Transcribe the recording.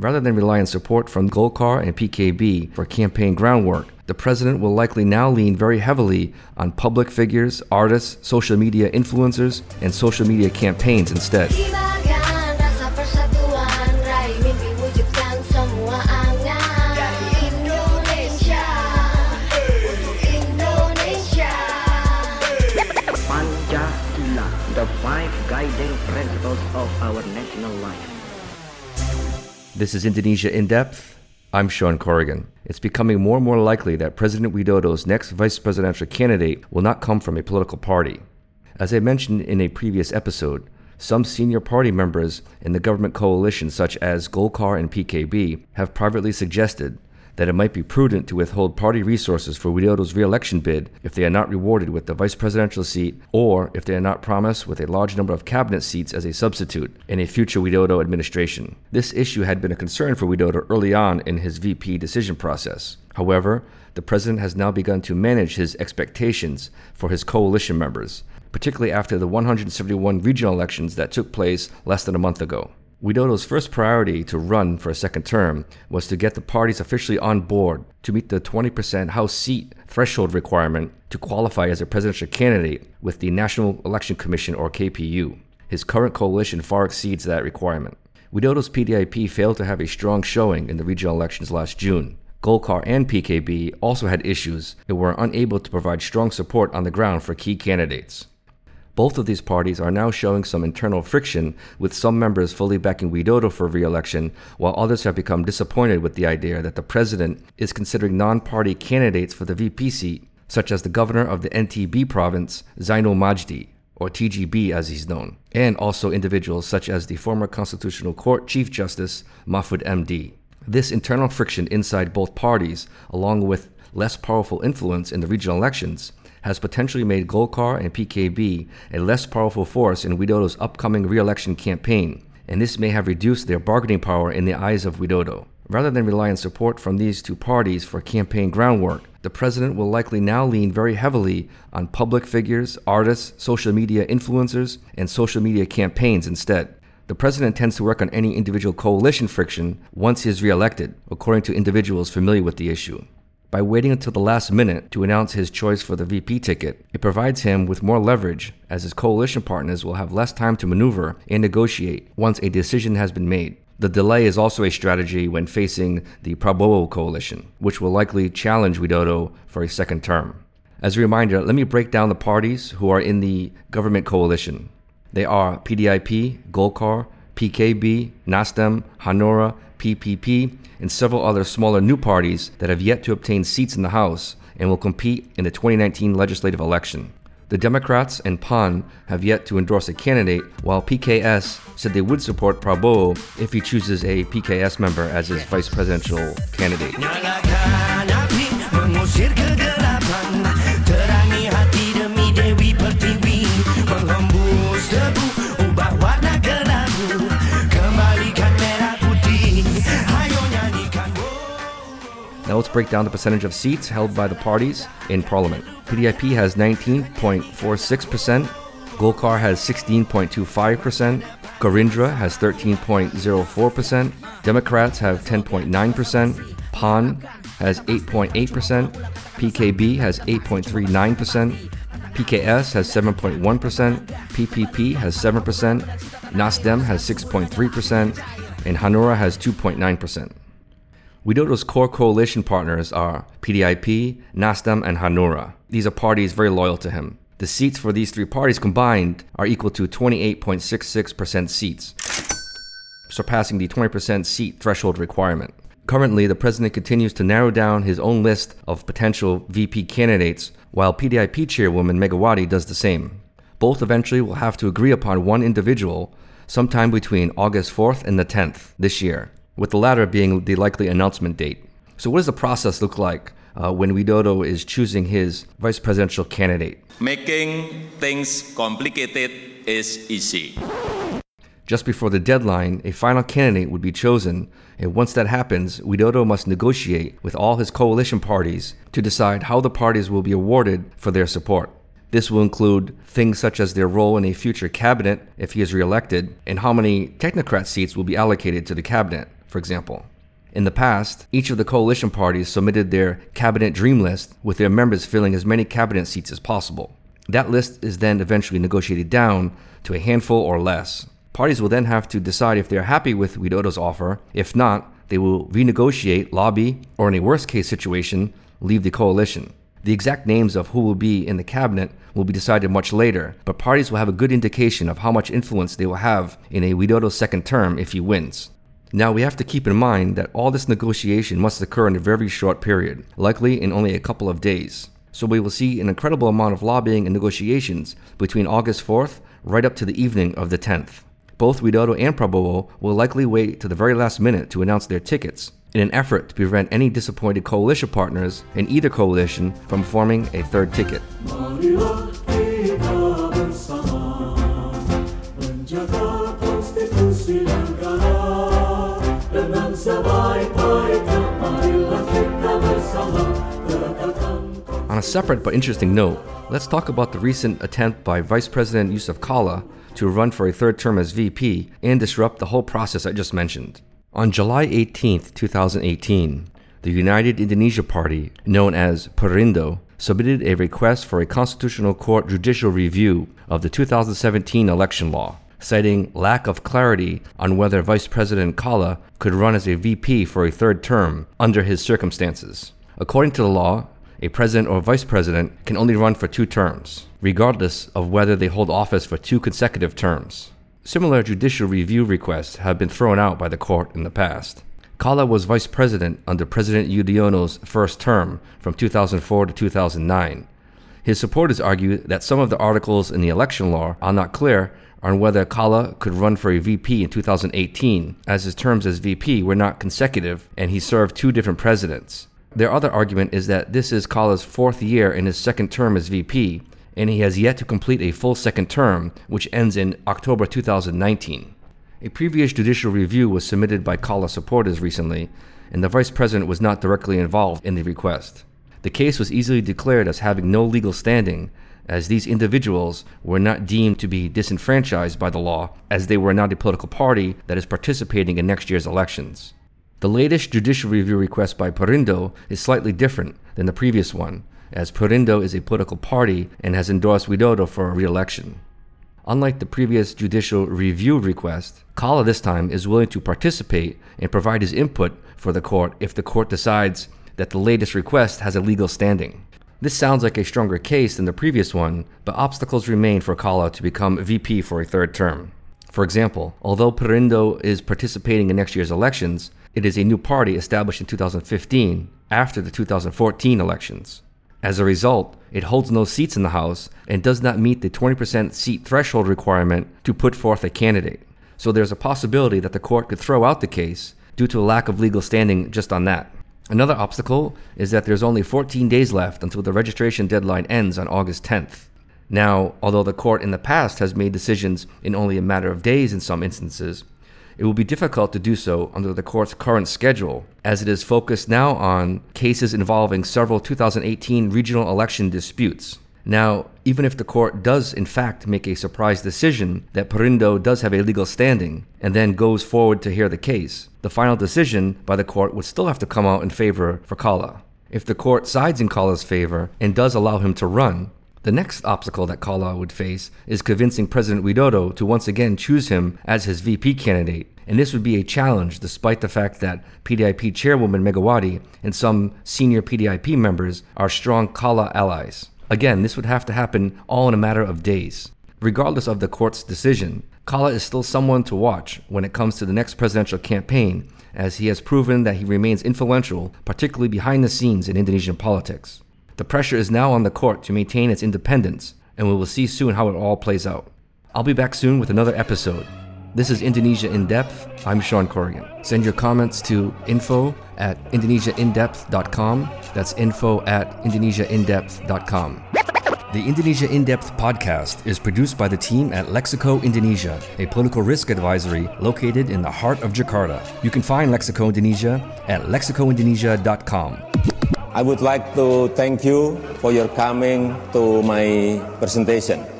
Rather than rely on support from Golkar and PKB for campaign groundwork, the president will likely now lean very heavily on public figures, artists, social media influencers, and social media campaigns instead. This is Indonesia in depth. I'm Sean Corrigan. It's becoming more and more likely that President Widodo's next vice presidential candidate will not come from a political party. As I mentioned in a previous episode, some senior party members in the government coalition, such as Golkar and PKB, have privately suggested that it might be prudent to withhold party resources for Widodo's re-election bid if they are not rewarded with the vice presidential seat or if they are not promised with a large number of cabinet seats as a substitute in a future Widodo administration. This issue had been a concern for Widodo early on in his VP decision process. However, the president has now begun to manage his expectations for his coalition members, particularly after the 171 regional elections that took place less than a month ago. Widodo's first priority to run for a second term was to get the parties officially on board to meet the 20% House seat threshold requirement to qualify as a presidential candidate with the National Election Commission or KPU. His current coalition far exceeds that requirement. Widodo's PDIP failed to have a strong showing in the regional elections last June. Golkar and PKB also had issues and were unable to provide strong support on the ground for key candidates. Both of these parties are now showing some internal friction, with some members fully backing Widodo for re election, while others have become disappointed with the idea that the president is considering non party candidates for the VP seat, such as the governor of the NTB province, Zainul Majdi, or TGB as he's known, and also individuals such as the former Constitutional Court Chief Justice, Mahfud MD. This internal friction inside both parties, along with less powerful influence in the regional elections, has potentially made Golkar and PKB a less powerful force in Widodo's upcoming re-election campaign, and this may have reduced their bargaining power in the eyes of Widodo. Rather than rely on support from these two parties for campaign groundwork, the president will likely now lean very heavily on public figures, artists, social media influencers, and social media campaigns instead. The president tends to work on any individual coalition friction once he is reelected, according to individuals familiar with the issue. By waiting until the last minute to announce his choice for the VP ticket, it provides him with more leverage as his coalition partners will have less time to maneuver and negotiate once a decision has been made. The delay is also a strategy when facing the Prabowo coalition, which will likely challenge Widodo for a second term. As a reminder, let me break down the parties who are in the government coalition. They are PDIP, Golkar, PKB, NASDEM, Hanura, PPP, and several other smaller new parties that have yet to obtain seats in the House and will compete in the 2019 legislative election. The Democrats and PAN have yet to endorse a candidate, while PKS said they would support Prabowo if he chooses a PKS member as his vice presidential candidate. Let's break down the percentage of seats held by the parties in parliament. PDIP has 19.46%, Golkar has 16.25%, Gerindra has 13.04%, Democrats have 10.9%, PAN has 8.8%, PKB has 8.39%, PKS has 7.1%, PPP has 7%, NASDEM has 6.3%, and Hanura has 2.9%. Widodo's core coalition partners are PDIP, NASDEM, and Hanura. These are parties very loyal to him. The seats for these three parties combined are equal to 28.66% seats, surpassing the 20% seat threshold requirement. Currently, the president continues to narrow down his own list of potential VP candidates, while PDIP chairwoman Megawati does the same. Both eventually will have to agree upon one individual sometime between August 4th and the 10th this year, with the latter being the likely announcement date. So, what does the process look like uh, when Widodo is choosing his vice presidential candidate? Making things complicated is easy. Just before the deadline, a final candidate would be chosen, and once that happens, Widodo must negotiate with all his coalition parties to decide how the parties will be awarded for their support. This will include things such as their role in a future cabinet if he is reelected, and how many technocrat seats will be allocated to the cabinet. For example. In the past, each of the coalition parties submitted their cabinet dream list with their members filling as many cabinet seats as possible. That list is then eventually negotiated down to a handful or less. Parties will then have to decide if they are happy with Widodo's offer. If not, they will renegotiate, lobby, or in a worst case situation, leave the coalition. The exact names of who will be in the cabinet will be decided much later, but parties will have a good indication of how much influence they will have in a Widodo's second term if he wins. Now we have to keep in mind that all this negotiation must occur in a very short period, likely in only a couple of days. So we will see an incredible amount of lobbying and negotiations between August 4th right up to the evening of the 10th. Both Widodo and Prabowo will likely wait to the very last minute to announce their tickets in an effort to prevent any disappointed coalition partners in either coalition from forming a third ticket. Bersama menjaga konstitusi negara On a separate but interesting note, let's talk about the recent attempt by Vice President Jusuf Kalla to run for a third term as VP and disrupt the whole process I just mentioned. On July 18, 2018, the United Indonesia Party, known as Perindo, submitted a request for a constitutional court judicial review of the 2017 election law, citing lack of clarity on whether Vice President Kalla could run as a VP for a third term under his circumstances. According to the law, a president or vice president can only run for two terms, regardless of whether they hold office for two consecutive terms. Similar judicial review requests have been thrown out by the court in the past. Kalla was vice president under President Yudhoyono's first term from 2004 to 2009. His supporters argue that some of the articles in the election law are not clear on whether Kalla could run for a VP in 2018, as his terms as VP were not consecutive and he served two different presidents. Their other argument is that this is Kalla's fourth year in his second term as VP, and he has yet to complete a full second term, which ends in October 2019. A previous judicial review was submitted by Kalla supporters recently, and the vice president was not directly involved in the request. The case was easily declared as having no legal standing, as these individuals were not deemed to be disenfranchised by the law, as they were not a political party that is participating in next year's elections. The latest judicial review request by Perindo is slightly different than the previous one, as Perindo is a political party and has endorsed Widodo for a re-election. Unlike the previous judicial review request, Kalla this time is willing to participate and provide his input for the court if the court decides that the latest request has a legal standing. This sounds like a stronger case than the previous one, but obstacles remain for Kalla to become VP for a third term. For example, although Perindo is participating in next year's elections, it is a new party established in 2015 after the 2014 elections. As a result, it holds no seats in the House and does not meet the 20% seat threshold requirement to put forth a candidate. So there's a possibility that the court could throw out the case due to a lack of legal standing just on that. Another obstacle is that there's only 14 days left until the registration deadline ends on August 10th. Now, although the court in the past has made decisions in only a matter of days in some instances, it will be difficult to do so under the court's current schedule, as it is focused now on cases involving several 2018 regional election disputes. Now, even if the court does in fact make a surprise decision that Perindo does have a legal standing and then goes forward to hear the case, the final decision by the court would still have to come out in favor for Kalla. If the court sides in Kalla's favor and does allow him to run, the next obstacle that Kalla would face is convincing President Widodo to once again choose him as his VP candidate, and this would be a challenge despite the fact that PDIP chairwoman Megawati and some senior PDIP members are strong Kalla allies. Again, this would have to happen all in a matter of days. Regardless of the court's decision, Kalla is still someone to watch when it comes to the next presidential campaign, as he has proven that he remains influential, particularly behind the scenes in Indonesian politics. The pressure is now on the court to maintain its independence, and we will see soon how it all plays out. I'll be back soon with another episode. This is Indonesia in Depth. I'm Sean Corrigan. Send your comments to info at indonesiaindepth.com. That's info at indonesiaindepth.com. The Indonesia In Depth podcast is produced by the team at Lexico Indonesia, a political risk advisory located in the heart of Jakarta. You can find Lexico Indonesia at lexicoindonesia.com. I would like to thank you for your coming to my presentation.